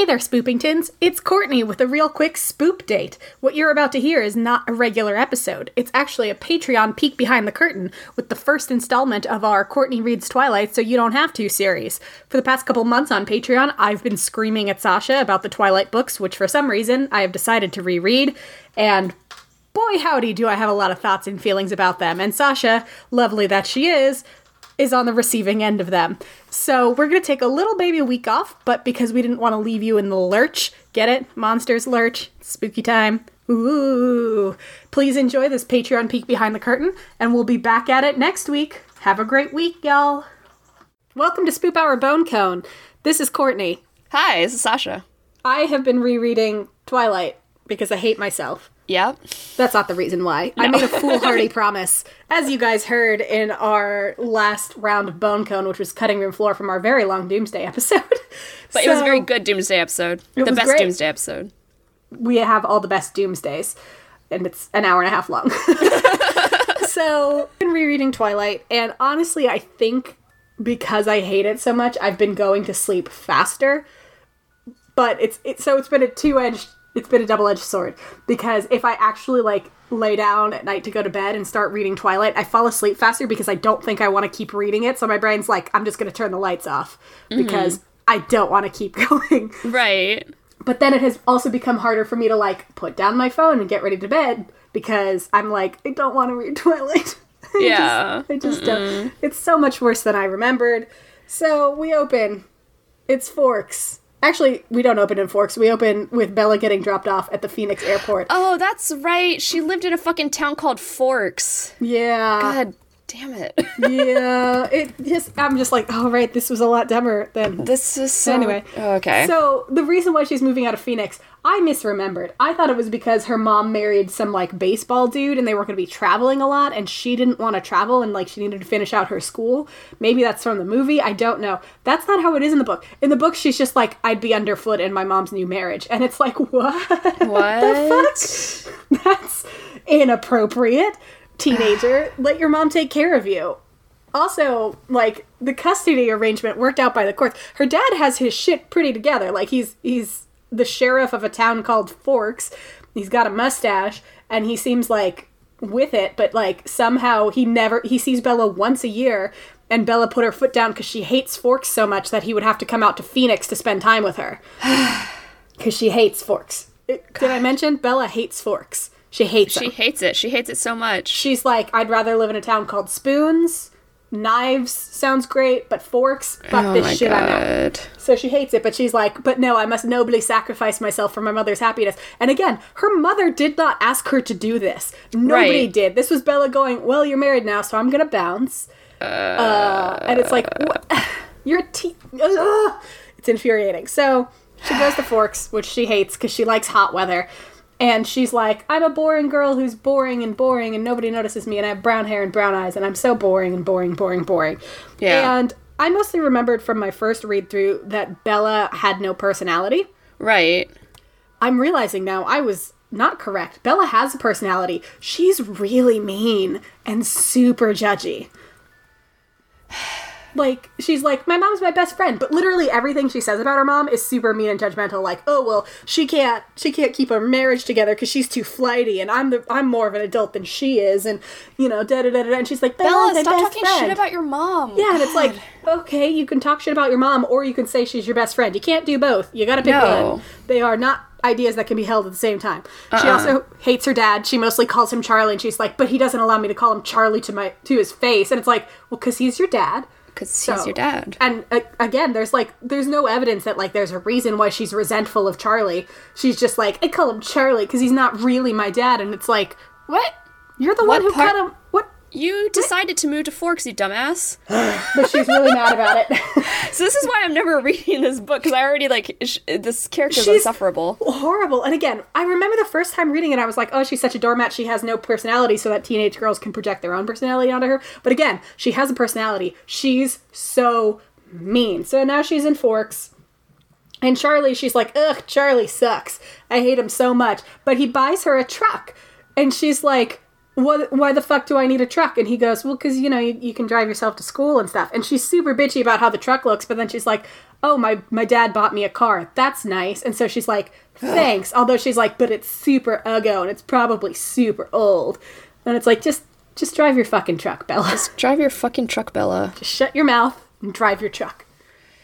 Hey there, Spoopingtons. It's Courtney with a real quick spoop date. What you're about to hear is not a regular episode. It's actually a Patreon peek behind the curtain with the first installment of our Courtney Reads Twilight So You Don't Have to series. For the past couple months on Patreon, I've been screaming at Sasha about the Twilight books, which for some reason I have decided to reread, and boy howdy do I have a lot of thoughts and feelings about them. And Sasha, lovely that she is, is on the receiving end of them. So we're going to take a little baby week off, but because we didn't want to leave you in the lurch, get it? Monsters lurch, spooky time. Ooh. Please enjoy this Patreon peek behind the curtain, and we'll be back at it next week. Have a great week, y'all. Welcome to Spoop Hour Bone Cone. This is Courtney. Hi, this is Sasha. I have been rereading Twilight because I hate myself. Yep. That's not the reason why. I made a foolhardy promise. As you guys heard in our last round of Bone Cone, which was cutting room floor from our very long Doomsday episode. But it was a very good Doomsday episode. The best great. Doomsday episode. We have all the best Doomsdays, and it's an hour and a half long. so, I've been rereading Twilight, and honestly, I think because I hate it so much, I've been going to sleep faster. But it's it, so it's been a two edged it's been a double edged sword because if I actually like lay down at night to go to bed and start reading Twilight, I fall asleep faster because I don't think I want to keep reading it. So my brain's like, I'm just going to turn the lights off because mm-hmm. I don't want to keep going. Right. But then it has also become harder for me to like put down my phone and get ready to bed because I'm like, I don't want to read Twilight. I Yeah. just, I just don't. It's so much worse than I remembered. So we open. It's Forks. Actually, we don't open in Forks. We open with Bella getting dropped off at the Phoenix airport. Oh, that's right. She lived in a fucking town called Forks. Yeah. God damn it. Yeah. It just I'm just like, oh right, this was a lot dumber than this is so. Anyway. Oh, okay. So the reason why she's moving out of Phoenix, I misremembered. I thought it was because her mom married some like baseball dude and they were going to be traveling a lot and she didn't want to travel and like she needed to finish out her school. Maybe that's from the movie. I don't know. That's not how it is in the book. In the book, she's just like, I'd be underfoot in my mom's new marriage. And it's like, what? what? The fuck? That's inappropriate. Teenager, let your mom take care of you. Also, like the custody arrangement worked out by the courts. Her dad has his shit pretty together. Like he's he's the sheriff of a town called Forks. He's got a mustache and he seems like with it, but like somehow he never he sees Bella once a year and Bella put her foot down cuz she hates Forks so much that he would have to come out to Phoenix to spend time with her. Cuz she hates Forks. It- did I mention Bella hates Forks? She hates She them. hates it. She hates it so much. She's like, I'd rather live in a town called Spoons. Knives sounds great, but forks, fuck oh this shit I'm out. So she hates it, but she's like, but no, I must nobly sacrifice myself for my mother's happiness. And again, her mother did not ask her to do this. Nobody Right. did. This was Bella going, well, you're married now, so I'm gonna bounce. Uh, and it's like, what? you're a te- Ugh. It's infuriating. So she goes to Forks, which she hates because she likes hot weather. And she's like, I'm a boring girl who's boring and boring, and nobody notices me, and I have brown hair and brown eyes, and I'm so boring and boring, boring, boring. Yeah. And I mostly remembered from my first read through that Bella had no personality. Right. I'm realizing now I was not correct. Bella has a personality. She's really mean and super judgy. Like, she's like, my mom's my best friend, but literally everything she says about her mom is super mean and judgmental. Like, oh well, she can't, she can't keep her marriage together because she's too flighty, and I'm the, I'm more of an adult than she is, and you know, da da da da. And she's like, Bella, stop best talking friend. shit about your mom. Yeah, and it's like, okay, you can talk shit about your mom, or you can say she's your best friend. You can't do both. You gotta pick No. one. They are not ideas that can be held at the same time. She Uh-uh. also hates her dad. She mostly calls him Charlie, and she's like, but he doesn't allow me to call him Charlie to my to his face. And it's like, well, because he's your dad. Because he's your dad. And uh, again, there's like, there's no evidence that like there's a reason why she's resentful of Charlie. She's just like, I call him Charlie because he's not really my dad. And it's like, what? You're the one who part- cut him. You decided to move to Forks, you dumbass. But she's really mad about it. So this is why I'm never reading this book because I already like sh- this character's She's- insufferable. horrible. And again, I remember the first time reading it, I was like, oh, she's such a doormat. She has no personality, so that teenage girls can project their own personality onto her. But again, she has a personality. She's so mean. So now she's in Forks. And Charlie, she's like, ugh, Charlie sucks. I hate him so much. But he buys her a truck. And she's like, what, why the fuck do I need a truck? And he goes, well, because, you know, you, you can drive yourself to school and stuff. And she's super bitchy about how the truck looks, but then she's like, "Oh, my my dad bought me a car. That's nice." And so she's like, "Thanks." Although she's like, "But it's super uggo and it's probably super old." And it's like, "Just just drive your fucking truck, Bella. Just drive your fucking truck, Bella. Just shut your mouth and drive your truck.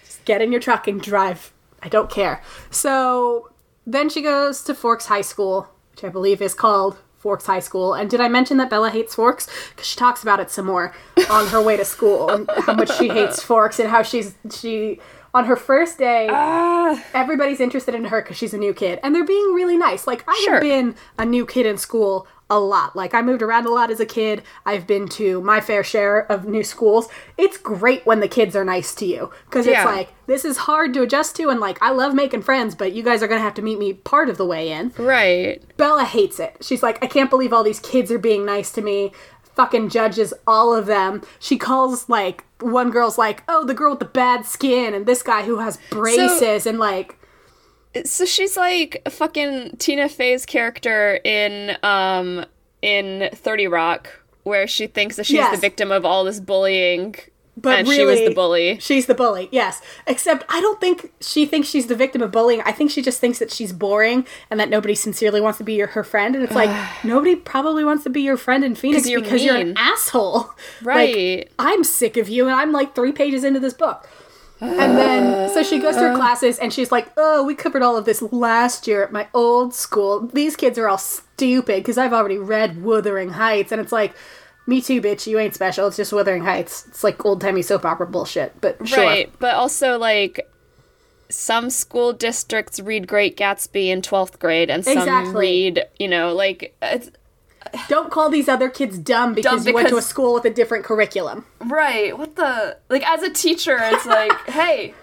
Just get in your truck and drive. I don't care." So then she goes to Forks High School, which I believe is called Forks High School. And did I mention that Bella hates Forks? Because she talks about it some more on her way to school and how much she hates Forks and how she's she on her first day. Ah. Everybody's interested in her because she's a new kid, and they're being really nice. Like I Sure. have been a new kid in school a lot. Like I moved around a lot as a kid. I've been to my fair share of new schools. It's great when the kids are nice to you because Yeah. it's like this is hard to adjust to, and like I love making friends, but you guys are gonna have to meet me part of the way in. Right. Bella hates it. She's like, I can't believe all these kids are being nice to me. Fucking judges all of them. She calls like one girl's like, oh, the girl with the bad skin, and this guy who has braces, and like, So she's like fucking Tina Fey's character in um in 30 Rock where she thinks that she's Yes. the victim of all this bullying but and really, she was the bully. She's the bully, yes. Except I don't think she thinks she's the victim of bullying. I think she just thinks that she's boring and that nobody sincerely wants to be your, her friend. And it's like nobody probably wants to be your friend in Phoenix you're because you're an mean. asshole. Like, Right. I'm sick of you, and I'm like three pages into this book. And then, so she goes to her uh. classes and she's like, Oh, we covered all of this last year at my old school. These kids are all stupid because I've already read Wuthering Heights. And it's like, Me too, bitch. You ain't special. It's just Wuthering Heights. It's like old timey soap opera bullshit. But sure. Right. But also like some school districts read Great Gatsby in 12th grade and some Exactly. read, you know, like it's Don't call these other kids dumb because Dumb you went to a school with a different curriculum. right. What the like as a teacher it's like, "Hey,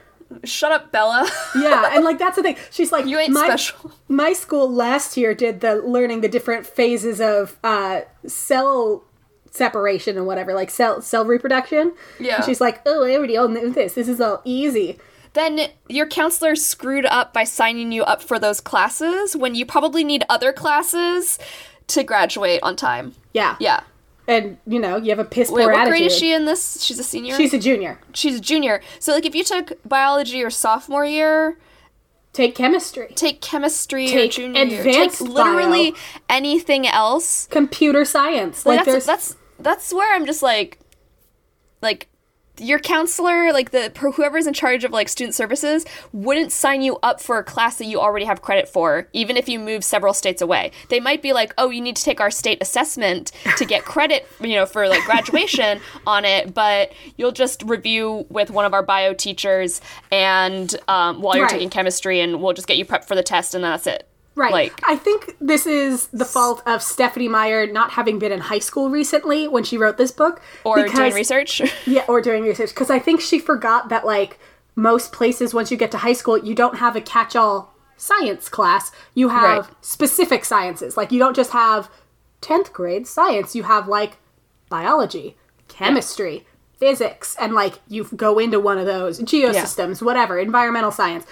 shut up, Bella. Yeah, and like that's the thing. She's like, you ain't my, special." my school last year did the learning the different phases of uh, cell separation and whatever, like cell cell reproduction. Yeah. And she's like, oh, I already all knew this. This is all easy. then your counselor screwed up by signing you up for those classes when you probably need other classes to graduate on time. Yeah. Yeah. And you know, you have a piss Wait, poor what attitude. grade is she in this? She's a senior. She's a junior. She's a junior. So like, if you took biology your sophomore year, Take chemistry, take chemistry your Take advanced take literally bio. anything else. computer science. Like Like that's that's that's where I'm just like, like your counselor, like the whoever's in charge of like student services, wouldn't sign you up for a class that you already have credit for, even if you move several states away. They might be like, "Oh, you need to take our state assessment to get credit, you know, for like graduation on it, but you'll just review with one of our bio teachers and um, while you're Right. taking chemistry, and we'll just get you prepped for the test, and that's it." Right. Like, I think this is the fault of Stephanie Meyer not having been in high school recently when she wrote this book. or doing research. Yeah, or doing research. Because I think she forgot that, like, most places, once you get to high school, you don't have a catch all science class. You have Right. specific sciences. Like, you don't just have 10th grade science, you have, like, biology, chemistry, physics, and, like, you go into one of those, geosystems, whatever, environmental science.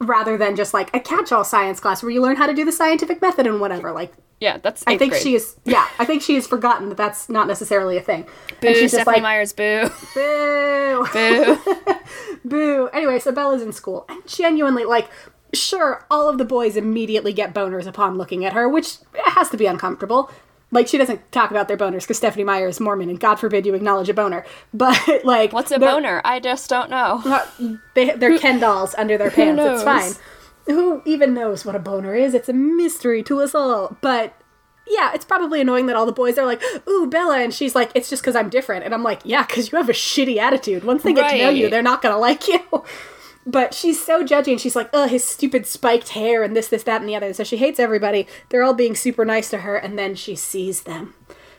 Rather than just like a catch-all science class where you learn how to do the scientific method and whatever. Like, yeah, that's. I think grade. she is. Yeah, I think she has forgotten that that's not necessarily a thing. Boo, and she's Stephanie like, Myers, boo. boo. Boo. Boo. Anyway, so Bella's in school. And genuinely, like, sure, all of the boys immediately get boners upon looking at her, which has to be uncomfortable. Like, she doesn't talk about their boners because Stephanie Meyer is Mormon, and God forbid you acknowledge a boner. But, like, What's a boner? I just don't know. They, they're Ken dolls under their pants. It's fine. Who even knows what a boner is? It's a mystery to us all. But yeah, it's probably annoying that all the boys are like, "Ooh, Bella," and she's like, "It's just because I'm different." And I'm like, "Yeah, because you have a shitty attitude. Once they get to know you, they're not gonna like you." But she's so judgy, and she's like, "Oh, his stupid spiked hair, and this, this, that, and the other." So she hates everybody. They're all being super nice to her, and then she sees them.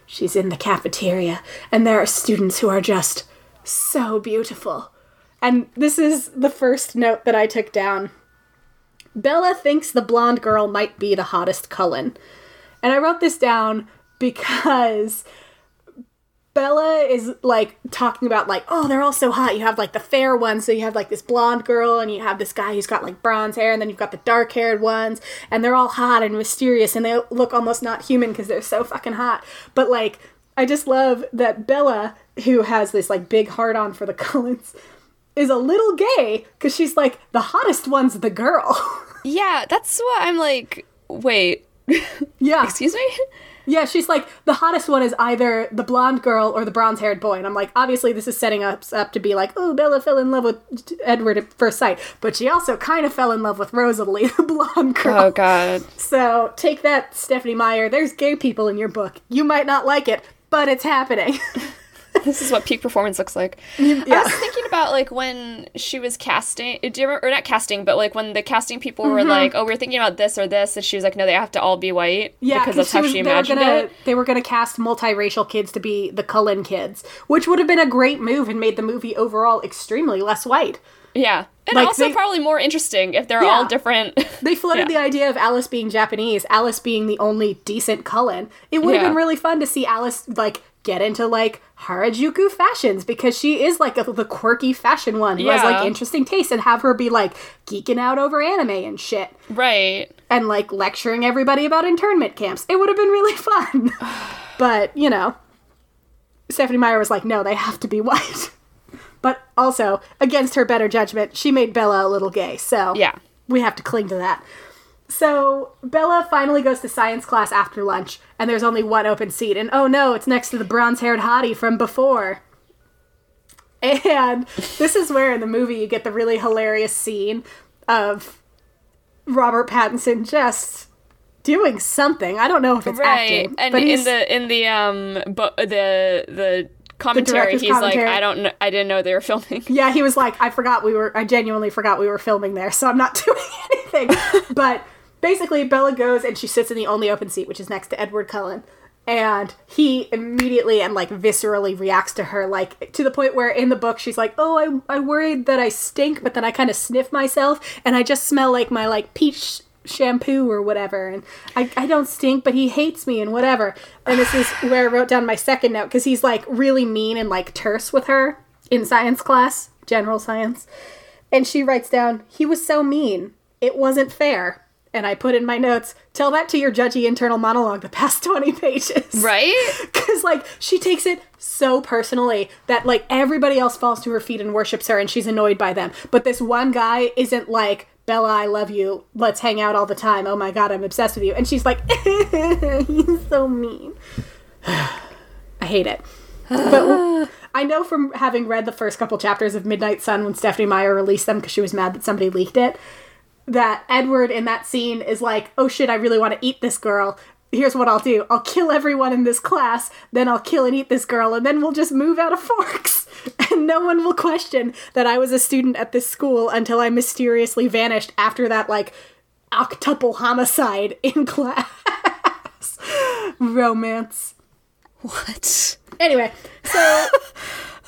She's in the cafeteria, and there are students who are just so beautiful. And this is the first note that I took down. Bella thinks the blonde girl might be the hottest Cullen. And I wrote this down because Bella is like talking about like, oh, they're all so hot. You have like the fair ones, so you have like this blonde girl, and you have this guy who's got like bronze hair, and then you've got the dark haired ones, and they're all hot and mysterious, and they look almost not human because they're so fucking hot. But like, I just love that Bella, who has this like big heart on for the Cullens, is a little gay because she's like the hottest one's the girl. Yeah, that's what I'm like. Wait, yeah, excuse me. Yeah. She's like the hottest one is either the blonde girl or the bronze haired boy, and I'm like, obviously this is setting us up to be like, oh, Bella fell in love with Edward at first sight, but she also kind of fell in love with Rosalie, the blonde girl. Oh God. So take that, Stephanie Meyer. There's gay people in your book. You might not like it, but it's happening. this is what peak performance looks like. Yeah. I was thinking about like when she was casting, do you remember, or not casting, but like when the casting people were mm-hmm. like, "Oh, we're thinking about this or this," and she was like, "No, they have to all be white." Yeah, because that's how was- she imagined gonna, it. They were going to cast multiracial kids to be the Cullen kids, which would have been a great move and made the movie overall extremely less white. Yeah, and Like, also they- probably more interesting if they're Yeah. all different. They floated Yeah. the idea of Alice being Japanese, Alice being the only decent Cullen. It would have Yeah. been really fun to see Alice like get into like Harajuku fashions because she is like a, the quirky fashion one who has like interesting taste, and have her be like geeking out over anime and shit. right. and like lecturing everybody about internment camps. It would have been really fun. but, you know, Stephanie Meyer was like, no, they have to be white. but also, against her better judgment, she made Bella a little gay. So, Yeah. we have to cling to that. So, Bella finally goes to science class after lunch, and there's only one open seat. And oh no, it's next to the bronze haired hottie from before. And this is where in the movie you get the really hilarious scene of Robert Pattinson just doing something. I don't know if it's right acting, and but in the in the um but the the commentary director's he's commentary. like i don't know i didn't know they were filming yeah, he was like, I forgot we were. I genuinely forgot we were filming there, so I'm not doing anything. but basically, Bella goes and she sits in the only open seat, which is next to Edward Cullen. And he immediately and like viscerally reacts to her, like to the point where in the book she's like, "Oh, I I worried that I stink, but then I kind of sniff myself, and I just smell like my like peach shampoo or whatever, and I I don't stink, but he hates me and whatever." And this is where I wrote down my second note because he's like really mean and like terse with her in science class, general science. And she writes down, he was so mean. It wasn't fair. And I put in my notes, tell that to your judgy internal monologue the past 20 pages. right Because, like, she takes it so personally that, like, everybody else falls to her feet and worships her and she's annoyed by them. But this one guy isn't like, Bella, I love you. Let's hang out all the time. Oh my god, I'm obsessed with you. And she's like, he's so mean. I hate it. But I know from having read the first couple chapters of Midnight Sun when Stephanie Meyer released them because she was mad that somebody leaked it, that Edward in that scene is like, oh shit, I really want to eat this girl. Here's what I'll do I'll kill everyone in this class, then I'll kill and eat this girl, and then we'll just move out of Forks. And no one will question that I was a student at this school until I mysteriously vanished after that, like, octuple homicide in class. Romance. what Anyway, so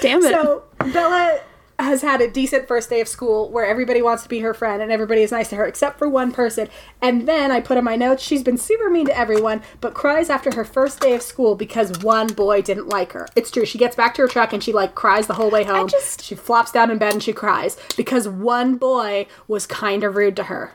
damn it so Bella has had a decent first day of school where everybody wants to be her friend and everybody is nice to her except for one person. And then I put in my notes, she's been super mean to everyone, but cries after her first day of school because one boy didn't like her. It's true. She gets back to her truck and she like cries the whole way home. just- She flops down in bed and she cries because one boy was kind of rude to her.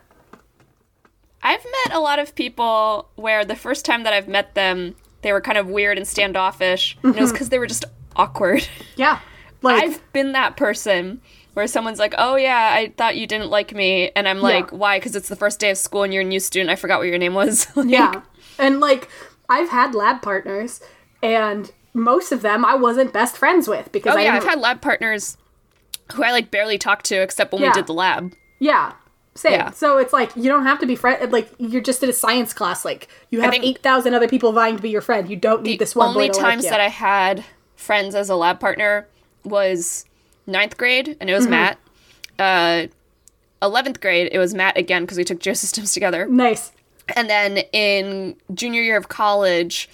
I've met a lot of people where the first time that I've met them, they were kind of weird and standoffish, and it was mm-hmm. because they were just awkward. Yeah. Like I've been that person where someone's like, "Oh yeah, I thought you didn't like me," and I'm like, Yeah. "Why? Because it's the first day of school and you're a new student. I forgot what your name was." Like, Yeah. And like I've had lab partners and most of them I wasn't best friends with because Oh I yeah, I've had lab partners who I like barely talked to except when Yeah. we did the lab. Yeah. Same. Yeah. So it's like you don't have to be friend. Like you're just in a science class. Like you have eight thousand other people vying to be your friend. You don't need this one Only boy to times like that I had friends as a lab partner was ninth grade, and it Mm-hmm. was Matt. Uh, eleventh grade, it was Matt again because we took geosystems together. nice. And then in junior year of college,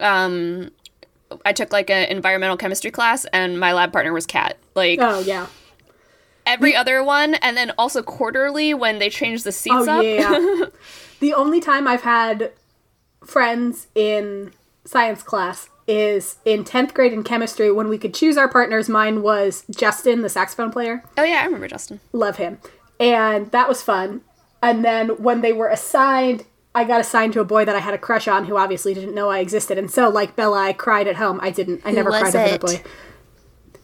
um, I took like an environmental chemistry class, and my lab partner was Kat. Like Oh yeah. every other one, and then also quarterly when they changed the seats Oh up. yeah. the only time I've had friends in science class is in tenth grade in chemistry when we could choose our partners. Mine was Justin, the saxophone player. Oh yeah, I remember Justin. love him. And that was fun. And then when they were assigned, I got assigned to a boy that I had a crush on who obviously didn't know I existed. And so, like Bella, I cried at home. I didn't. I never cried over it? the boy.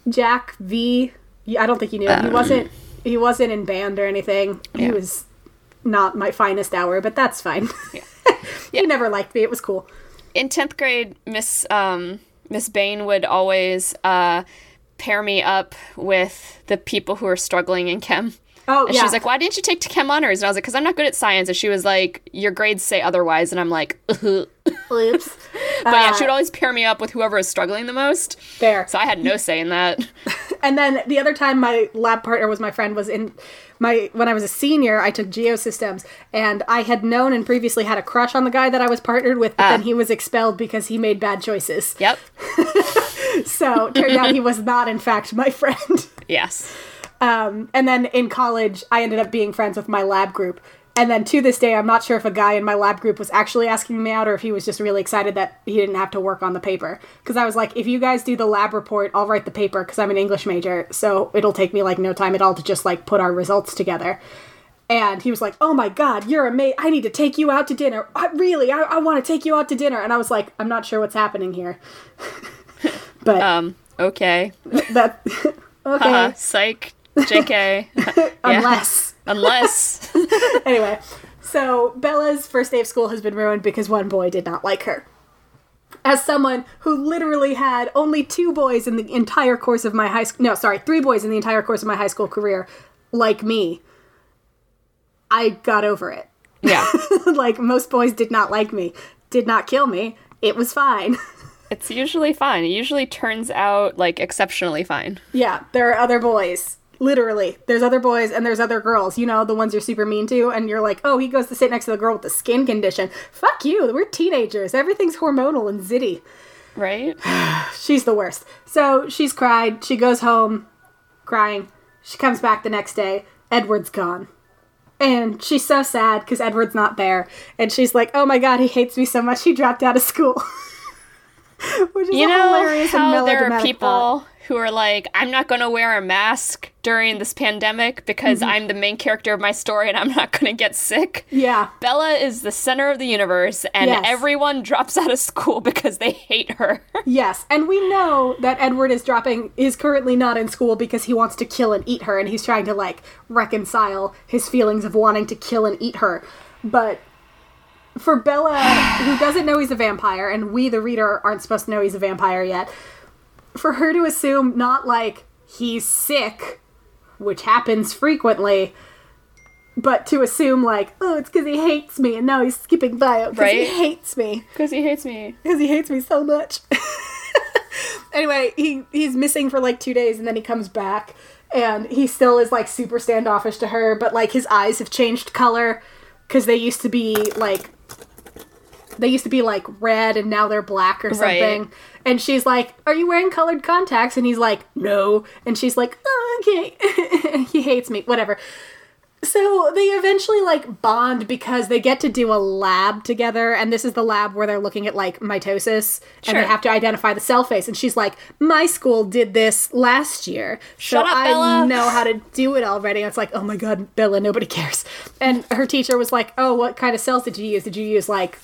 Jack V. I don't think you knew him. he um, wasn't. He wasn't in band or anything. He was not my finest hour, but that's fine. he never liked me. It was cool. In 10th grade miss um miss bain would always uh pair me up with the people who are struggling in chem Oh and yeah. she was like why didn't you take chem honors and i was like because i'm not good at science and she was like your grades say otherwise and i'm like but Oops. yeah Uh, she would always pair me up with whoever is struggling the most Fair. so i had no say in that And then the other time my lab partner was my friend was in my when I was a senior, I took geosystems and I had known and previously had a crush on the guy that I was partnered with, but then he was expelled because he made bad choices. yep So turned out he was not in fact my friend. yes Um, and then in college, I ended up being friends with my lab group. And then to this day, I'm not sure if a guy in my lab group was actually asking me out or if he was just really excited that he didn't have to work on the paper. Because I was like, if you guys do the lab report, I'll write the paper because I'm an English major. So it'll take me like no time at all to just like put our results together. And he was like, oh my God, you're amazing. I need to take you out to dinner. I, really, I, I want to take you out to dinner. And I was like, I'm not sure what's happening here. but um okay that, okay, uh, psych jk unless. Unless anyway, so Bella's first day of school has been ruined because one boy did not like her. As someone who literally had only two boys in the entire course of my high school, no, sorry, three boys in the entire course of my high school career, like me, I got over it. yeah like most boys did not like me, did not kill me. It was fine. it's usually fine it usually turns out like exceptionally fine yeah, there are other boys. Literally, there's other boys and there's other girls. You know, the ones you're super mean to, and you're like, oh, he goes to sit next to the girl with the skin condition. Fuck you. We're teenagers. Everything's hormonal and zitty. right She's the worst. So she's cried. She goes home crying. She comes back the next day. Edward's gone. And she's so sad because Edward's not there. And she's like, oh my god, he hates me so much he dropped out of school. Which is you know hilarious and how there are people thought. Who are like i'm not going to wear a mask during this pandemic because Mm-hmm. i'm the main character of my story and i'm not going to get sick Yeah. bella is the center of the universe and Yes. everyone drops out of school because they hate her Yes, and we know that Edward is dropping is currently not in school because he wants to kill and eat her and he's trying to like reconcile his feelings of wanting to kill and eat her. But for Bella who doesn't know he's a vampire and we the reader aren't supposed to know he's a vampire yet, for her to assume not like he's sick, which happens frequently, but to assume like, oh, it's because he hates me, and now he's skipping bio because he hates me. Because he hates me. Because he hates me so much. anyway, he he's missing for like two days, and then he comes back, and he still is like super standoffish to her, but like his eyes have changed color because they used to be like they used to be like red and now they're black or something. Right. And she's like, "Are you wearing colored contacts?" And he's like, "No." And she's like, oh, "Okay." he hates me. Whatever. So they eventually like bond because they get to do a lab together, and this is the lab where they're looking at like mitosis, and they have to identify the cell phase. And she's like, "My school did this last year, Shut so up, I Bella." know how to do it already." And it's like, "Oh my god, Bella, nobody cares." And her teacher was like, "Oh, what kind of cells did you use? Did you use like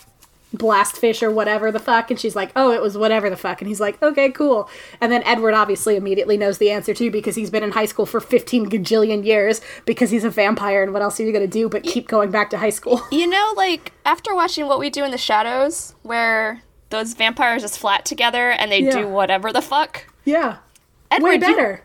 blastfish or whatever the fuck?" And she's like, "Oh, it was whatever the fuck." And he's like, "Okay, cool." And then Edward obviously immediately knows the answer too because he's been in high school for 15 gajillion years because he's a vampire and what else are you going to do but keep going back to high school? you know like after watching what we do in the shadows where those vampires just flat together and they Yeah. do whatever the fuck yeah. Edward, Way better.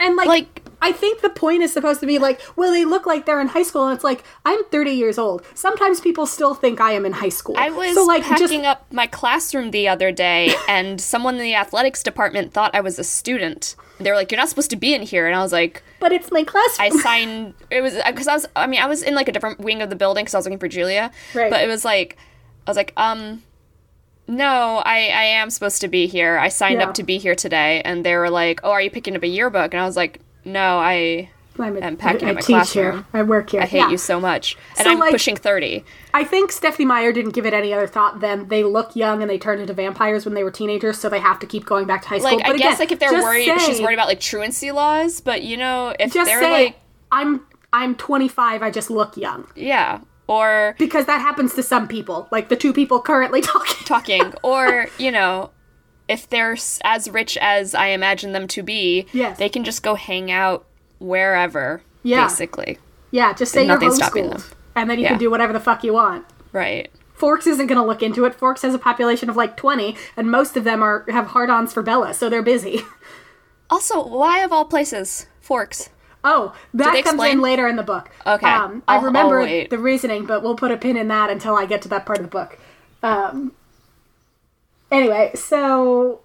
And like, Like- I think the point is supposed to be like, well, they look like they're in high school, and it's like I'm 30 years old. Sometimes people still think I am in high school. I was so like packing just up my classroom the other day, and someone in the athletics department thought I was a student. They were like, "You're not supposed to be in here," and I was like, but it's my classroom." "I signed." It was because I was. I mean, I was in like a different wing of the building because I was looking for Julia. Right. But it was like, I was like, um. No, I, I am supposed to be here. I signed Yeah. up to be here today, and they were like, "Oh, are you picking up a yearbook?" And I was like, "No, I I'm, a, I'm packing I up my teach classroom. I work here. I hate Yeah. you so much, and So, I'm like- pushing thirty. I think Stephanie Meyer didn't give it any other thought than they look young and they turned into vampires when they were teenagers, so they have to keep going back to high school. Like, but I guess like if they're worried, say, she's worried about like truancy laws. But you know, if Just they're say like, I'm I'm 25. I just look young yeah, or because that happens to some people, like the two people currently talking. talking or you know if they're as rich as I imagine them to be, Yes. they can just go hang out wherever, Yeah. basically. Yeah, just say you're Nothing's stopping them. and then you Yeah. can do whatever the fuck you want. Right. Forks isn't going to look into it. Forks has a population of like 20, and most of them are have hard-ons for Bella, so they're busy. Also, why of all places, forks? Oh, that comes in later in the book. Okay. Um, I remember the reasoning, but we'll put a pin in that until I get to that part of the book. Um, anyway, so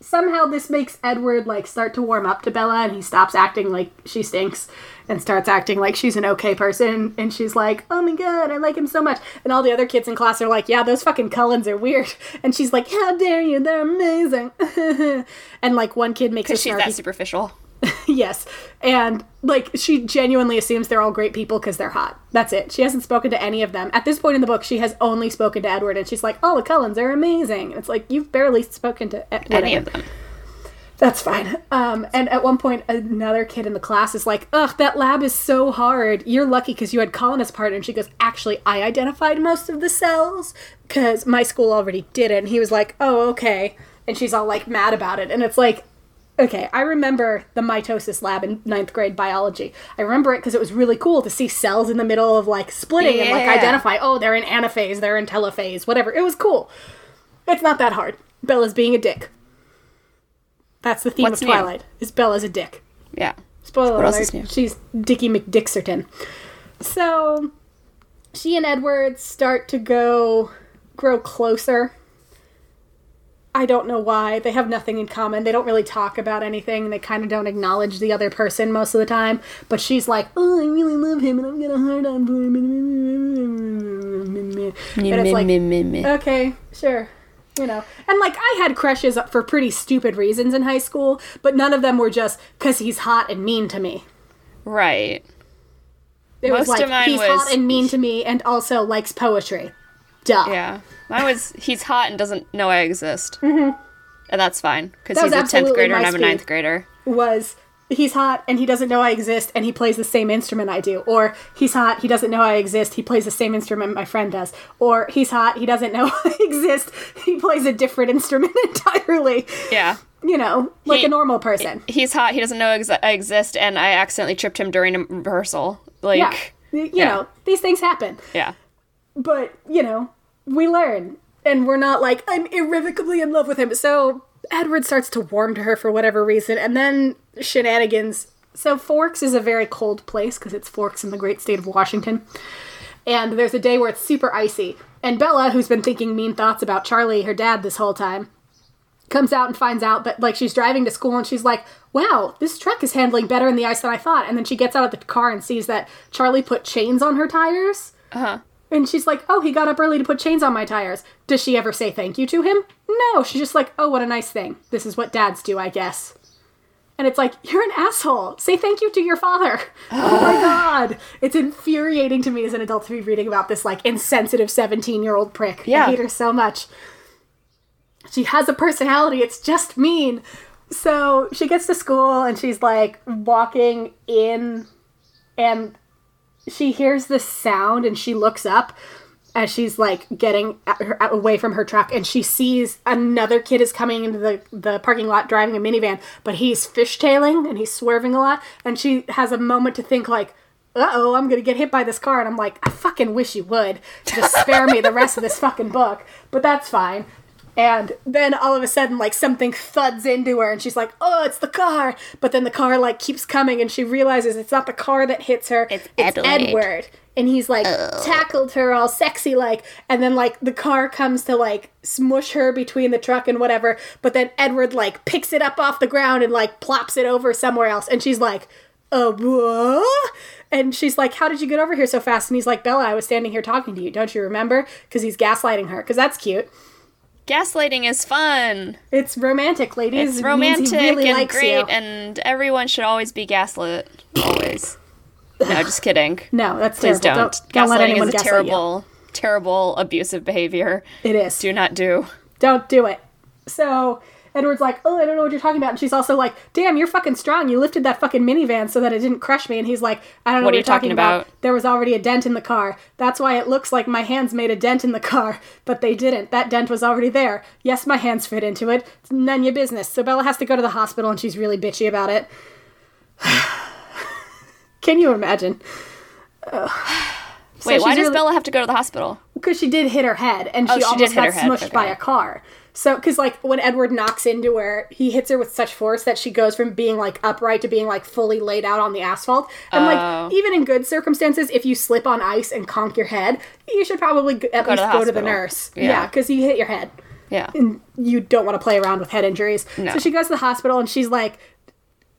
somehow this makes Edward like start to warm up to Bella, and he stops acting like she stinks and starts acting like she's an okay person. And she's like, "Oh my god, I like him so much." And all the other kids in class are like, "Yeah, those fucking Cullens are weird." And she's like, "How dare you? They're amazing." and like one kid makes a Because she's snarky that superficial. yes. And like she genuinely assumes they're all great people because they're hot. That's it. She hasn't spoken to any of them. At this point in the book, she has only spoken to Edward and she's like, "Oh, the Cullens are amazing." It's like you've barely spoken to Ed- Any of them. That's fine. Um, and at one point, another kid in the class is like, "Ugh, that lab is so hard. You're lucky because you had Cullen as part." And she goes, "Actually, I identified most of the cells because my school already did it." And he was like, "Oh, okay." And she's all like mad about it. And it's like, okay, I remember the mitosis lab in ninth grade biology. I remember it because it was really cool to see cells in the middle of like splitting and like identify. Oh, they're in anaphase. They're in telophase. Whatever. It was cool. It's not that hard. Bella's being a dick. That's the theme What's of new? Twilight. Is Bella's a dick. Yeah. Spoiler What else alert. is new? She's Dickie McDixerton. So she and Edward start to go grow closer. I don't know why. They have nothing in common. They don't really talk about anything. They kind of don't acknowledge the other person most of the time. But she's like, "Oh, I really love him, and I'm gonna hard on for him." And it's like, okay, sure. You know, and like I had crushes for pretty stupid reasons in high school, but none of them were just because he's hot and mean to me. Right. It was Most like of mine he's was- hot and mean to me, and also likes poetry. Duh. Yeah. Mine was he's hot and doesn't know I exist. Mm-hmm. And that's fine because he's a tenth grader and I'm a ninth grader. Was he's hot and he doesn't know I exist, and he plays the same instrument I do, or he's hot, he doesn't know I exist, he plays the same instrument my friend does, or he's hot, he doesn't know I exist, he plays a different instrument entirely. Yeah. You know, like He- a normal person. He's hot. He doesn't know ex- I exist, and I accidentally tripped him during a rehearsal. Like, Yeah. You yeah. know, these things happen. yeah. but you know we learn and we're not like i'm irrevocably in love with him. So edward starts to warm to her for whatever reason and then shenanigans. So forks is a very cold place because it's forks in the great state of washington. And there's a day where it's super icy and bella who's been thinking mean thoughts about charlie her dad this whole time comes out and finds out that like she's driving to school and she's like wow this truck is handling better in the ice than i thought. And then she gets out of the car and sees that charlie put chains on her tires. Uh huh. And she's like, "Oh, he got up early to put chains on my tires." Does she ever say thank you to him? No, she's just like, "Oh, what a nice thing. This is what dads do, I guess." And it's like, "You're an asshole. Say thank you to your father." oh my god. It's infuriating to me as an adult to be reading about this like insensitive 17-year-old prick. Yeah. I hate her so much. She has a personality. It's just mean. So, she gets to school and she's like walking in and she hears this sound and she looks up as she's like getting her, away from her truck and she sees another kid is coming into the, the parking lot driving a minivan but he's fishtailing and he's swerving a lot and she has a moment to think like uh-oh i'm gonna get hit by this car and i'm like i fucking wish you would. Just spare me the rest of this fucking book. But that's fine and then all of a sudden, like something thuds into her, and she's like, "Oh, it's the car!" But then the car like keeps coming, and she realizes it's not the car that hits her; It's Edward. Edward. And he's like tackled her all sexy like, and then like the car comes to like smush her between the truck and whatever. But then Edward like picks it up off the ground and like plops it over somewhere else, and she's like, "Uh, what?" And she's like, "How did you get over here so fast?" And he's like, "Bella, I was standing here talking to you. Don't you remember?" Because he's gaslighting her. Because that's cute. Gaslighting is fun. It's romantic, ladies. It's romantic he really and great, you. and everyone should always be gaslit. Always. no, just kidding. no, that's Please terrible. don't. Don't, don't let Gaslighting anyone is a terrible, terrible abusive behavior. It is. Do not do. Don't do it. So Edward's like, oh, I don't know what you're talking about. And she's also like, damn, you're fucking strong. You lifted that fucking minivan so that it didn't crush me. And he's like, I don't know what, are you're you talking talking about. about? There was already a dent in the car. That's why it looks like my hands made a dent in the car, but they didn't. That dent was already there. Yes, my hands fit into it. It's none of your business. So Bella has to go to the hospital and she's really bitchy about it. Can you imagine? Wait, why does really- Bella have to go to the hospital? because she did hit her head and she, Oh, she almost got smushed by a car. So, because like when Edward knocks into her, he hits her with such force that she goes from being like upright to being like fully laid out on the asphalt. And Oh. like even in good circumstances, if you slip on ice and conk your head, you should probably g- at Go to least the go to the nurse. Yeah. Yeah, because you hit your head. Yeah. And you don't want to play around with head injuries. No. So she goes to the hospital and she's like,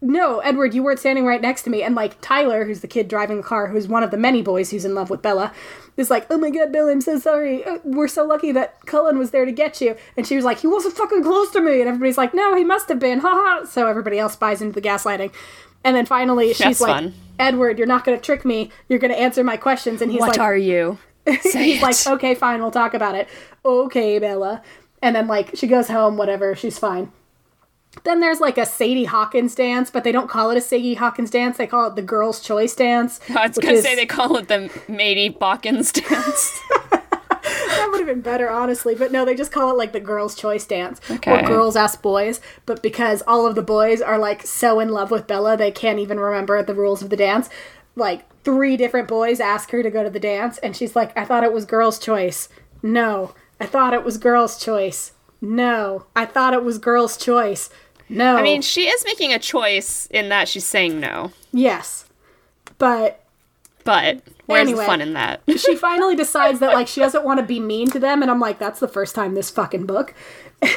no, Edward, you weren't standing right next to me. And like Tyler, who's the kid driving the car, who's one of the many boys who's in love with Bella, is like, oh my god, Bella, I'm so sorry. Uh, We're so lucky that Cullen was there to get you. And she was like, he wasn't fucking close to me. And everybody's like, no, he must have been. Ha ha. So everybody else buys into the gaslighting. And then finally, she's That's like, fun. Edward, you're not going to trick me. You're going to answer my questions. And he's What like, what are you? He's it. like, okay, fine, we'll talk about it. Okay, Bella. And then like she goes home, whatever, she's fine. Then there's like a Sadie Hawkins dance, but they don't call it a Sadie Hawkins dance. They call it the girls' choice dance. I was gonna is- say they call it the Matey Bockins dance. that would have been better, honestly. But no, they just call it like the girls' choice dance. Or girls ask boys. But because all of the boys are like so in love with Bella, they can't even remember the rules of the dance. Like three different boys ask her to go to the dance, and she's like, I thought it was girls' choice. No. I thought it was girls' choice. No. I thought it was girls' choice. No. I mean, she is making a choice in that she's saying no. yes. But But where's Anyway. the fun in that? she finally decides that like she doesn't want to be mean to them and i'm like that's the first time this fucking book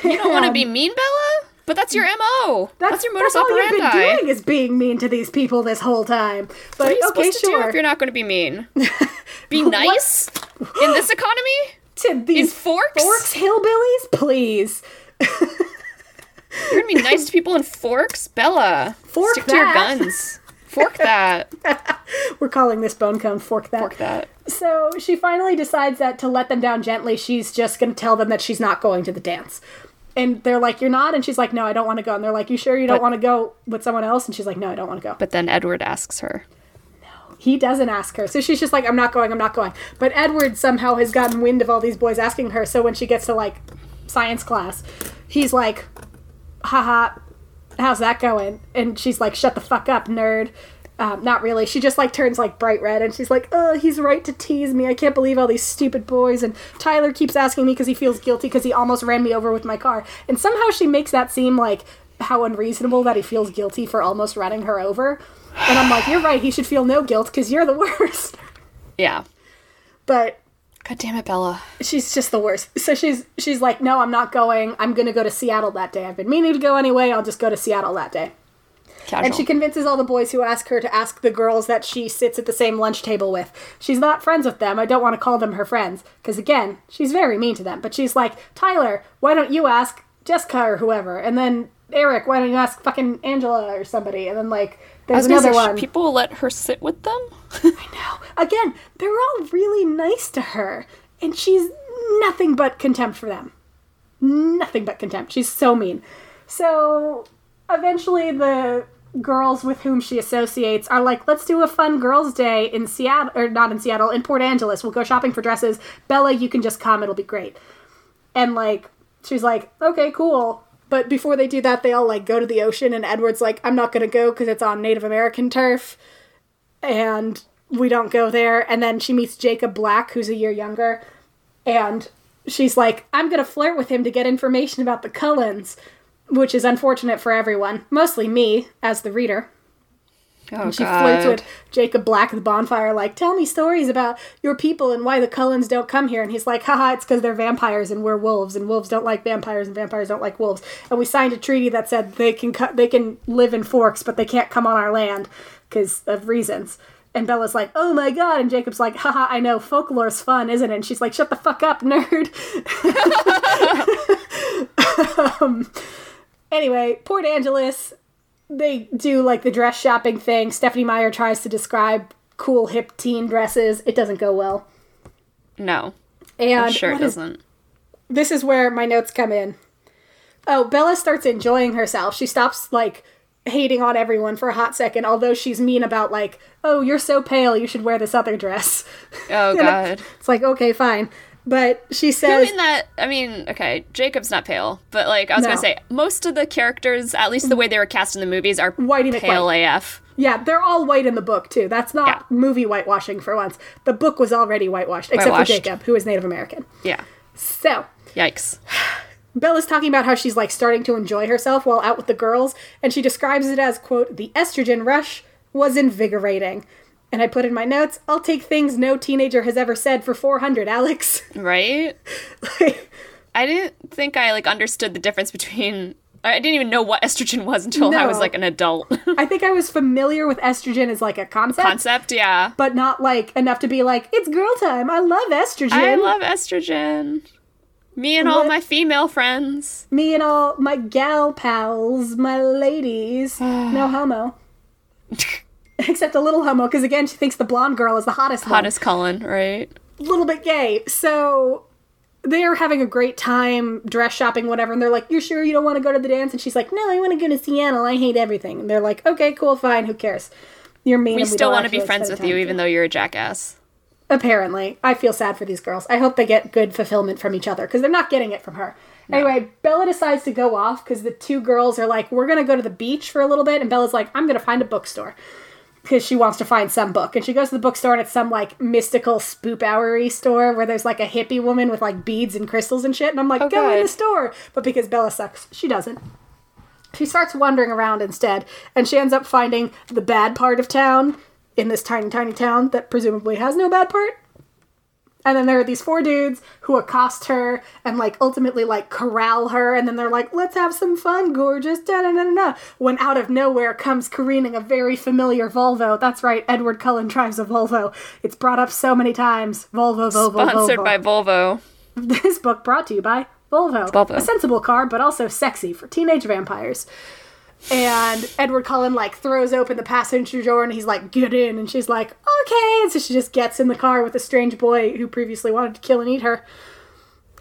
You don't want to be mean, Bella? But that's your MO. That's, your modus that's all you've been doing is being mean to these people this whole time. But What are you okay, supposed to do sure. if you're not going to be mean? Be nice in this economy? to these Forks? Forks hillbillies, please. You're to be nice to people in Forks? Bella, Fork stick to your guns. Fork that. We're calling this bone cone fork that. Fork that. So she finally decides that to let them down gently, she's just going to tell them that she's not going to the dance. And they're like, "You're not," and she's like, "No, I don't want to go." And they're like, "You sure you don't want to go with someone else?" And she's like, "No, I don't want to go." But then Edward asks her. No, he doesn't ask her. So she's just like, I'm not going, I'm not going. But Edward somehow has gotten wind of all these boys asking her. So when she gets to like science class, he's like, haha, how's that going? And she's like, shut the fuck up, nerd. Um, not really. She just like turns like bright red and she's like, oh, he's right to tease me. I can't believe all these stupid boys. And Tyler keeps asking me because he feels guilty because he almost ran me over with my car. And somehow she makes that seem like how unreasonable that he feels guilty for almost running her over. And I'm like, you're right. He should feel no guilt because you're the worst. Yeah. But God damn it, Bella. she's just the worst. So she's she's like, no, I'm not going. I'm gonna go to Seattle that day. I've been meaning to go anyway. I'll just go to Seattle that day. Casual. And she convinces all the boys who ask her to ask the girls that she sits at the same lunch table with. She's not friends with them. I don't want to call them her friends because again, she's very mean to them. But she's like, Tyler, why don't you ask Jessica or whoever? And then Eric, why don't you ask fucking Angela or somebody? And then like, there's another say, one. people will let her sit with them? I know. Again, they're all really nice to her, and she's nothing but contempt for them. Nothing but contempt. She's so mean. So eventually, the girls with whom she associates are like, let's do a fun girls' day in Seattle, or not in Seattle, in Port Angeles. We'll go shopping for dresses. Bella, you can just come, it'll be great. And like, she's like, okay, cool. But before they do that, they all like go to the ocean, and Edward's like, I'm not gonna go because it's on Native American turf and we don't go there. And then she meets Jacob Black, who's a year younger, and she's like, I'm gonna flirt with him to get information about the Cullens, which is unfortunate for everyone, mostly me as the reader. Oh, She God. flirts with Jacob Black at the bonfire, like, tell me stories about your people and why the Cullens don't come here. And he's like, haha, it's because they're vampires and we're wolves, and wolves don't like vampires, and vampires don't like wolves. And we signed a treaty that said they can cut, they can live in forks, but they can't come on our land because of reasons. And Bella's like, oh my god. And Jacob's like, haha, I know, folklore's fun, isn't it? And she's like, shut the fuck up, nerd. um, anyway, Port Angeles, they do like the dress shopping thing. Stephanie Meyer tries to describe cool hip teen dresses. It doesn't go well. No. And I'm sure it doesn't. this is where my notes come in. Oh, Bella starts enjoying herself. She stops like hating on everyone for a hot second, although she's mean about like, "Oh, you're so pale. You should wear this other dress." Oh god. It's like, okay, fine. But she Who says, in that? I mean, okay, Jacob's not pale, but like I was No. gonna say, most of the characters, at least the way they were cast in the movies, are Whitey pale McWhite. AF. yeah, they're all white in the book too. That's not Yeah. movie whitewashing for once. The book was already whitewashed, except Whitewashed. for Jacob, who is Native American. Yeah. So, Yikes. Bella's talking about how she's like starting to enjoy herself while out with the girls, and she describes it as, quote, the estrogen rush was invigorating. And I put in my notes, I'll take things no teenager has ever said for 400, Alex. Right? I didn't think I like understood the difference between. I didn't even know what estrogen was until I was like an adult. I think I was familiar with estrogen as like a concept, Concept, yeah. but not like enough to be like, it's girl time. I love estrogen. I love estrogen. Me and all my female friends. Me and all my gal pals, my ladies. no homo. Except a little homo, because again, she thinks the blonde girl is the hottest one. Hottest Cullen, right? A little bit gay. So they're having a great time dress shopping, whatever, and they're like, You're sure you don't want to go to the dance? And she's like, No, I want to go to Seattle. I hate everything. And they're like, Okay, cool, fine, who cares? You're mean. We and still want to be friends with you, even though you're a jackass. Apparently. I feel sad for these girls. I hope they get good fulfillment from each other because they're not getting it from her. Anyway, Bella decides to go off because the two girls are like, We're going to go to the beach for a little bit. And Bella's like, I'm going to find a bookstore because she wants to find some book. And she goes to the bookstore and it's some like mystical spoop hour store where there's like a hippie woman with like beads and crystals and shit. And I'm like, Oh, Go in the store. But because Bella sucks, she doesn't. She starts wandering around instead, and she ends up finding the bad part of town in this tiny, tiny town that presumably has no bad part. And then there are these four dudes who accost her and like ultimately like corral her, and then they're like, "Let's have some fun, gorgeous." Da da da da. When out of nowhere comes careening a very familiar Volvo. That's right, Edward Cullen drives a Volvo. It's brought up so many times. Volvo, Volvo, Volvo. Sponsored Volvo. by Volvo. This book brought to you by Volvo. Volvo. A sensible car, but also sexy for teenage vampires. And Edward Cullen like throws open the passenger door and he's like, "Get in," and she's like, "Okay." And so she just gets in the car with a strange boy who previously wanted to kill and eat her.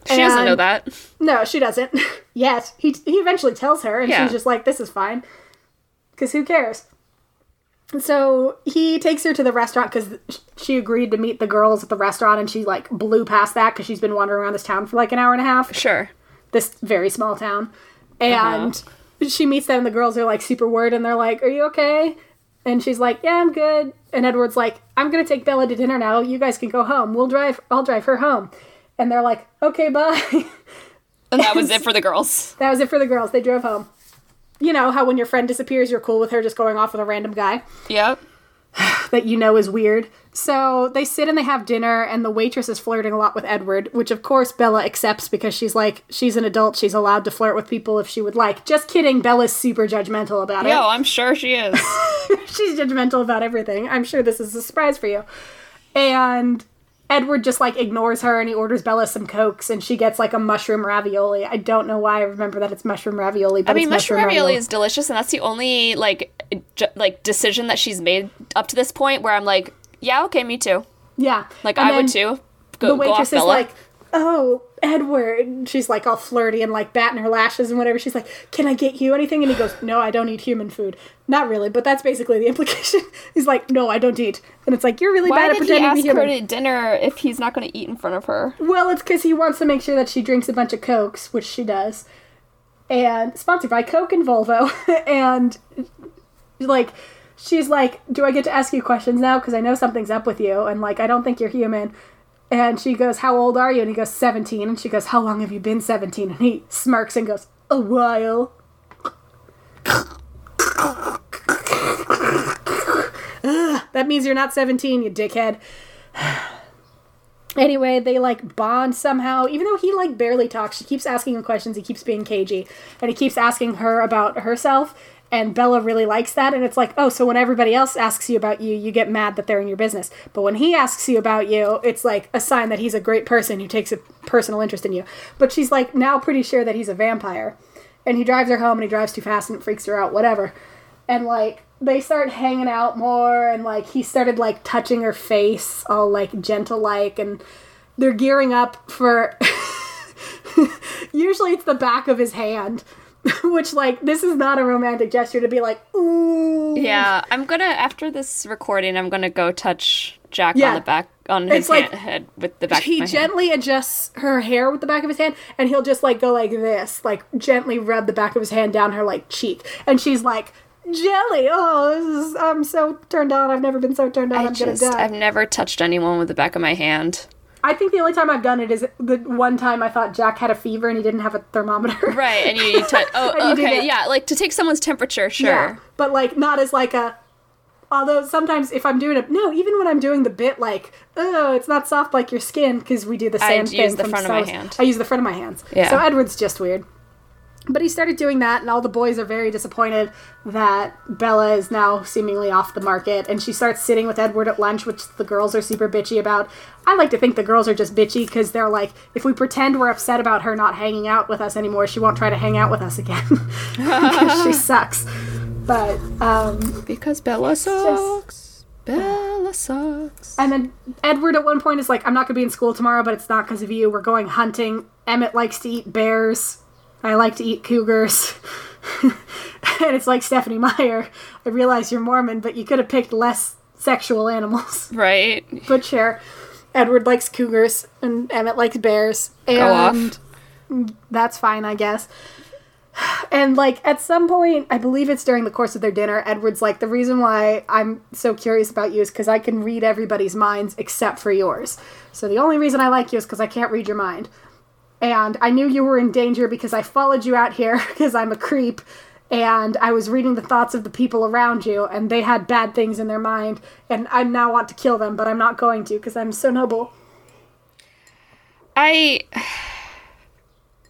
She doesn't know that. No, she doesn't yet. He he eventually tells her, and Yeah. she's just like, "This is fine," because who cares? So he takes her to the restaurant because she agreed to meet the girls at the restaurant, and she like blew past that because she's been wandering around this town for like an hour and a half Sure. this very small town. And uh-huh. She meets them, and the girls are like super worried, and they're like, Are you okay? And she's like, Yeah, I'm good. And Edward's like, I'm gonna take Bella to dinner now. You guys can go home. We'll drive, I'll drive her home. And they're like, Okay, bye. And that was it for the girls. that was it for the girls. They drove home. You know how when your friend disappears, you're cool with her just going off with a random guy Yep. that you know is weird. So they sit and they have dinner, and the waitress is flirting a lot with Edward, which of course Bella accepts because she's like, she's an adult, she's allowed to flirt with people if she would like. Just kidding, Bella's super judgmental about it. Yo, I'm sure she is. she's judgmental about everything. I'm sure this is a surprise for you. And Edward just like ignores her and he orders Bella some cokes and she gets like a mushroom ravioli. I don't know why I remember that it's mushroom ravioli, but I mean, it's mushroom ravioli is delicious, and that's the only like ju- like decision that she's made up to this point where I'm like, yeah, okay, me too. yeah. Like And I would too. Go, the waitress is Bella. like, "Oh, Edward." And she's like all flirty and like batting her lashes and whatever. She's like, "Can I get you anything?" And he goes, "No, I don't eat human food." Not really, but that's basically the implication. He's like, "No, I don't eat," and it's like you're really Why bad at did he pretending to ask be her to dinner if he's not going to eat in front of her? Well, it's because he wants to make sure that she drinks a bunch of cokes, which she does, and sponsored by Coke and Volvo, and like. She's like, "Do I get to ask you questions now? Because I know something's up with you, and like, I don't think you're human." And she goes, How old are you? And he goes, 17. And she goes, How long have you been 17? And he smirks and goes, A while. Ugh, that means you're not 17, you dickhead. Anyway, they like bond somehow. Even though he like barely talks, she keeps asking him questions. He keeps being cagey, and he keeps asking her about herself. And Bella really likes that. And it's like, oh, so when everybody else asks you about you, you get mad that they're in your business. But when he asks you about you, it's like a sign that he's a great person who takes a personal interest in you. But she's like now pretty sure that he's a vampire. And he drives her home, and he drives too fast, and it freaks her out. Whatever and like they start hanging out more and like he started like touching her face all like gentle like and they're gearing up for Usually it's the back of his hand, which like this is not a romantic gesture to be like ooh. Yeah, I'm gonna after this recording, I'm gonna go touch Jack Yeah. on the back on his It's like- hand, head with the back. He of my hand. He gently adjusts her hair with the back of his hand, and he'll just like go like this, like gently rub the back of his hand down her like cheek, and she's like, "Jelly, oh, this is, I'm so turned on. I've never been so turned on. I I'm just, gonna die." I've never touched anyone with the back of my hand. I think the only time I've done it is the one time I thought Jack had a fever and he didn't have a thermometer. Right, and you, you touch. Oh, you okay, yeah, like to take someone's temperature, sure. Yeah, but like not as like a. Although sometimes if I'm doing it, no, even when I'm doing the bit like, oh, it's not soft like your skin because we do the same I'd thing. use the front of my hand. I use the front of my hands. Yeah. So Edward's just weird. But he started doing that, and all the boys are very disappointed that Bella is now seemingly off the market. And she starts sitting with Edward at lunch, which the girls are super bitchy about. I like to think the girls are just bitchy because they're like, if we pretend we're upset about her not hanging out with us anymore, she won't try to hang out with us again. because she sucks. But, um, Because Bella sucks. Bella sucks. And then Edward at one point is like, I'm not going to be in school tomorrow, but it's not because of you. We're going hunting. Emmett likes to eat bears. I like to eat cougars. and it's like Stephenie Meyer. I realize you're Mormon, but you could have picked less sexual animals. Right. but sure. Edward likes cougars and Emmett likes bears. And that's fine, I guess. And like at some point, I believe it's during the course of their dinner, Edward's like, the reason why I'm so curious about you is because I can read everybody's minds except for yours. So the only reason I like you is because I can't read your mind. And I knew you were in danger because I followed you out here because I'm a creep. And I was reading the thoughts of the people around you, and they had bad things in their mind. And I now want to kill them, but I'm not going to because I'm so noble. I.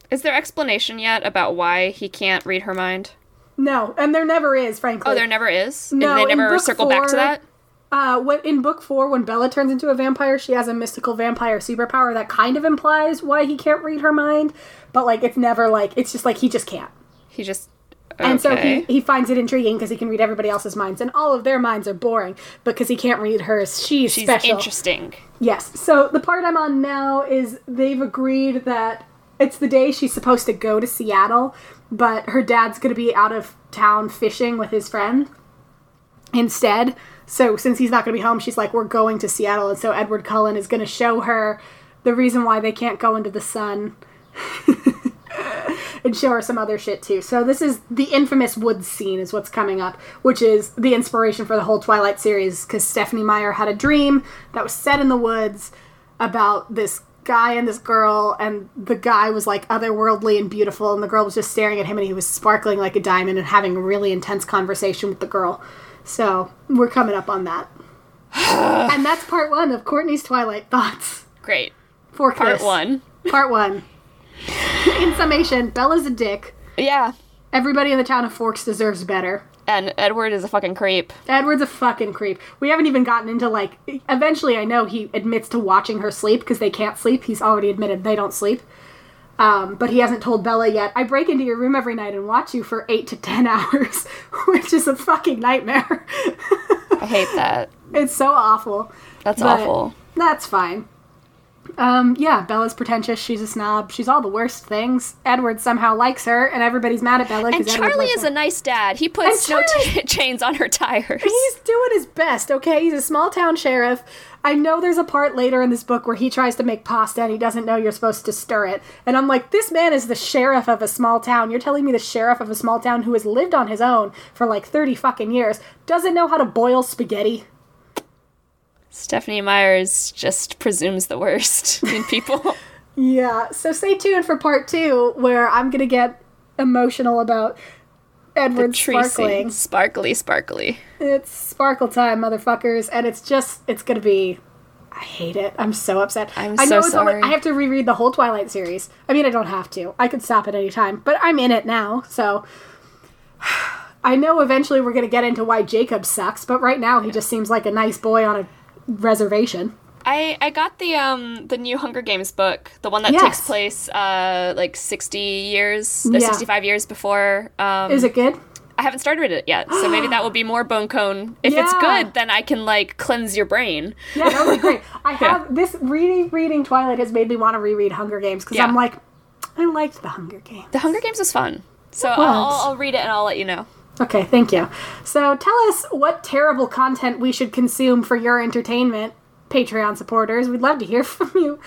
Is there explanation yet about why he can't read her mind? No, and there never is, frankly. Oh, there never is. No, they in never circle back to that. Uh, when, in book four, when Bella turns into a vampire, she has a mystical vampire superpower that kind of implies why he can't read her mind, but like it's never like it's just like he just can't. He just. And so he, he finds it intriguing because he can read everybody else's minds, and all of their minds are boring because he can't read hers. She's, She's special. interesting. Yes. So the part I'm on now is they've agreed that it's the day she's supposed to go to Seattle, but her dad's going to be out of town fishing with his friend instead. So since he's not going to be home, she's like, "We're going to Seattle," and so Edward Cullen is going to show her the reason why they can't go into the sun. and show her some other shit too. So this is the infamous woods scene is what's coming up, which is the inspiration for the whole Twilight series because Stephenie Meyer had a dream that was set in the woods about this guy and this girl and the guy was like otherworldly and beautiful and the girl was just staring at him and he was sparkling like a diamond and having a really intense conversation with the girl. So, we're coming up on that. and that's part 1 of Courtney's Twilight thoughts. Great. For Part Chris. one. Part 1. In summation, Bella's a dick. Yeah. Everybody in the town of Forks deserves better. And Edward is a fucking creep. Edward's a fucking creep. We haven't even gotten into like. Eventually, I know he admits to watching her sleep because they can't sleep. He's already admitted they don't sleep. Um, but he hasn't told Bella yet. I break into your room every night and watch you for eight to ten hours, which is a fucking nightmare. I hate that. it's so awful. That's awful. That's fine. Um, yeah, Bella's pretentious. She's a snob. She's all the worst things. Edward somehow likes her, and everybody's mad at Bella And because Charlie is her. a nice dad. He puts And no Charlie- t- chains on her tires. He's doing his best, okay? He's a small town sheriff. I know there's a part later in this book where he tries to make pasta and he doesn't know you're supposed to stir it. And I'm like, this man is the sheriff of a small town. You're telling me the sheriff of a small town who has lived on his own for like 30 fucking years doesn't know how to boil spaghetti? Stephenie Myers just presumes the worst in people. Yeah, so stay tuned for part two where I'm gonna get emotional about Edward sparkling. Sparkly, sparkly. It's sparkle time, motherfuckers, and it's just it's gonna be. I hate it. I'm so upset. I'm I so it's only- sorry. I have to reread the whole Twilight series. I mean, I don't have to. I could stop at any time, but I'm in it now, so. I know eventually we're gonna get into why Jacob sucks, but right now he just seems like a nice boy on a reservation. I, I got the um the new Hunger Games book, the one that Yes. takes place uh like sixty years, Yeah. sixty five years before. Um, Is it good? I haven't started it yet, so maybe that will be more bone cone. If it's good, then I can like cleanse your brain. Yeah, that would be great. I have this reading reading Twilight has made me want to reread Hunger Games because Yeah. I'm like, I liked The Hunger Games. The Hunger Games was fun. So I'll. I'll read it and I'll let you know. Okay, thank you. So tell us what terrible content we should consume for your entertainment, Patreon supporters. We'd love to hear from you.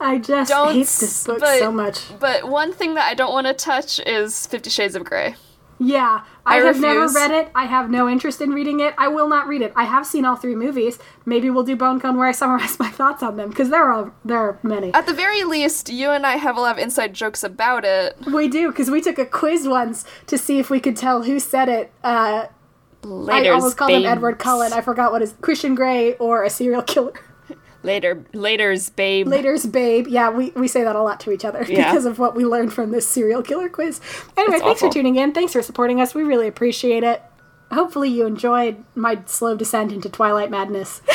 I just Don't hate this book but- so much. But one thing that I don't want to touch is Fifty Shades of Grey. Yeah, I, I have never read it. I have no interest in reading it. I will not read it. I have seen all three movies. Maybe we'll do Bone Cone where I summarize my thoughts on them because there are there are many. At the very least, you and I have a lot of inside jokes about it. we do because we took a quiz once to see if we could tell who said it. Uh, Later, I almost called him Edward Cullen. I forgot what his Christian Grey or a serial killer. Later, later's babe. Later's babe. Yeah, we, we say that a lot to each other Yeah. because of what we learned from this serial killer quiz. Anyway, That's thanks for tuning in. Thanks for supporting us. We really appreciate it. Hopefully you enjoyed my slow descent into Twilight Madness.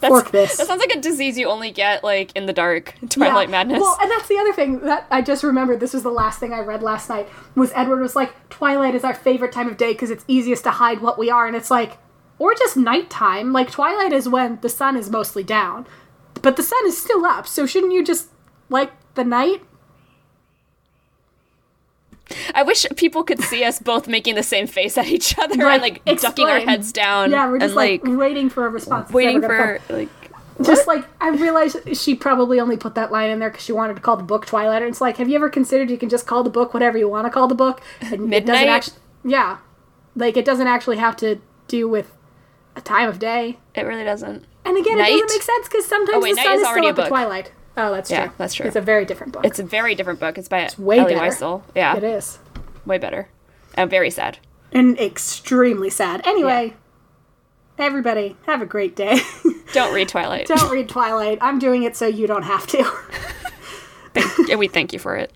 Fork this. That sounds like a disease you only get like in the dark. Twilight Yeah. Madness. Well, and that's the other thing that I just remembered. This was the last thing I read last night. Was Edward was like, Twilight is our favorite time of day because it's easiest to hide what we are, and it's like, or just nighttime. Like Twilight is when the sun is mostly down, but the sun is still up. So shouldn't you just like the night? I wish people could see us both making the same face at each other and like ducking our heads down. Yeah, we're just and like, like, waiting for a response. Waiting for like. Just like I realized she probably only put that line in there because she wanted to call the book Twilight. And it's like, have you ever considered you can just call the book whatever you want to call the book? And It doesn't Midnight? actually, yeah, like it doesn't actually have to do with a time of day. It really doesn't. And again, it doesn't make sense because sometimes Oh, wait, the Night sun is is, already still a at twilight. Oh, that's Yeah, true. that's true. It's a very different book. It's a very different book. It's by it's way Elie better. Wiesel. Yeah, it is. way better. And very sad. And extremely sad. Anyway, everybody, have a great day. Don't read Twilight. don't read Twilight. I'm doing it so you don't have to. and we thank you for it.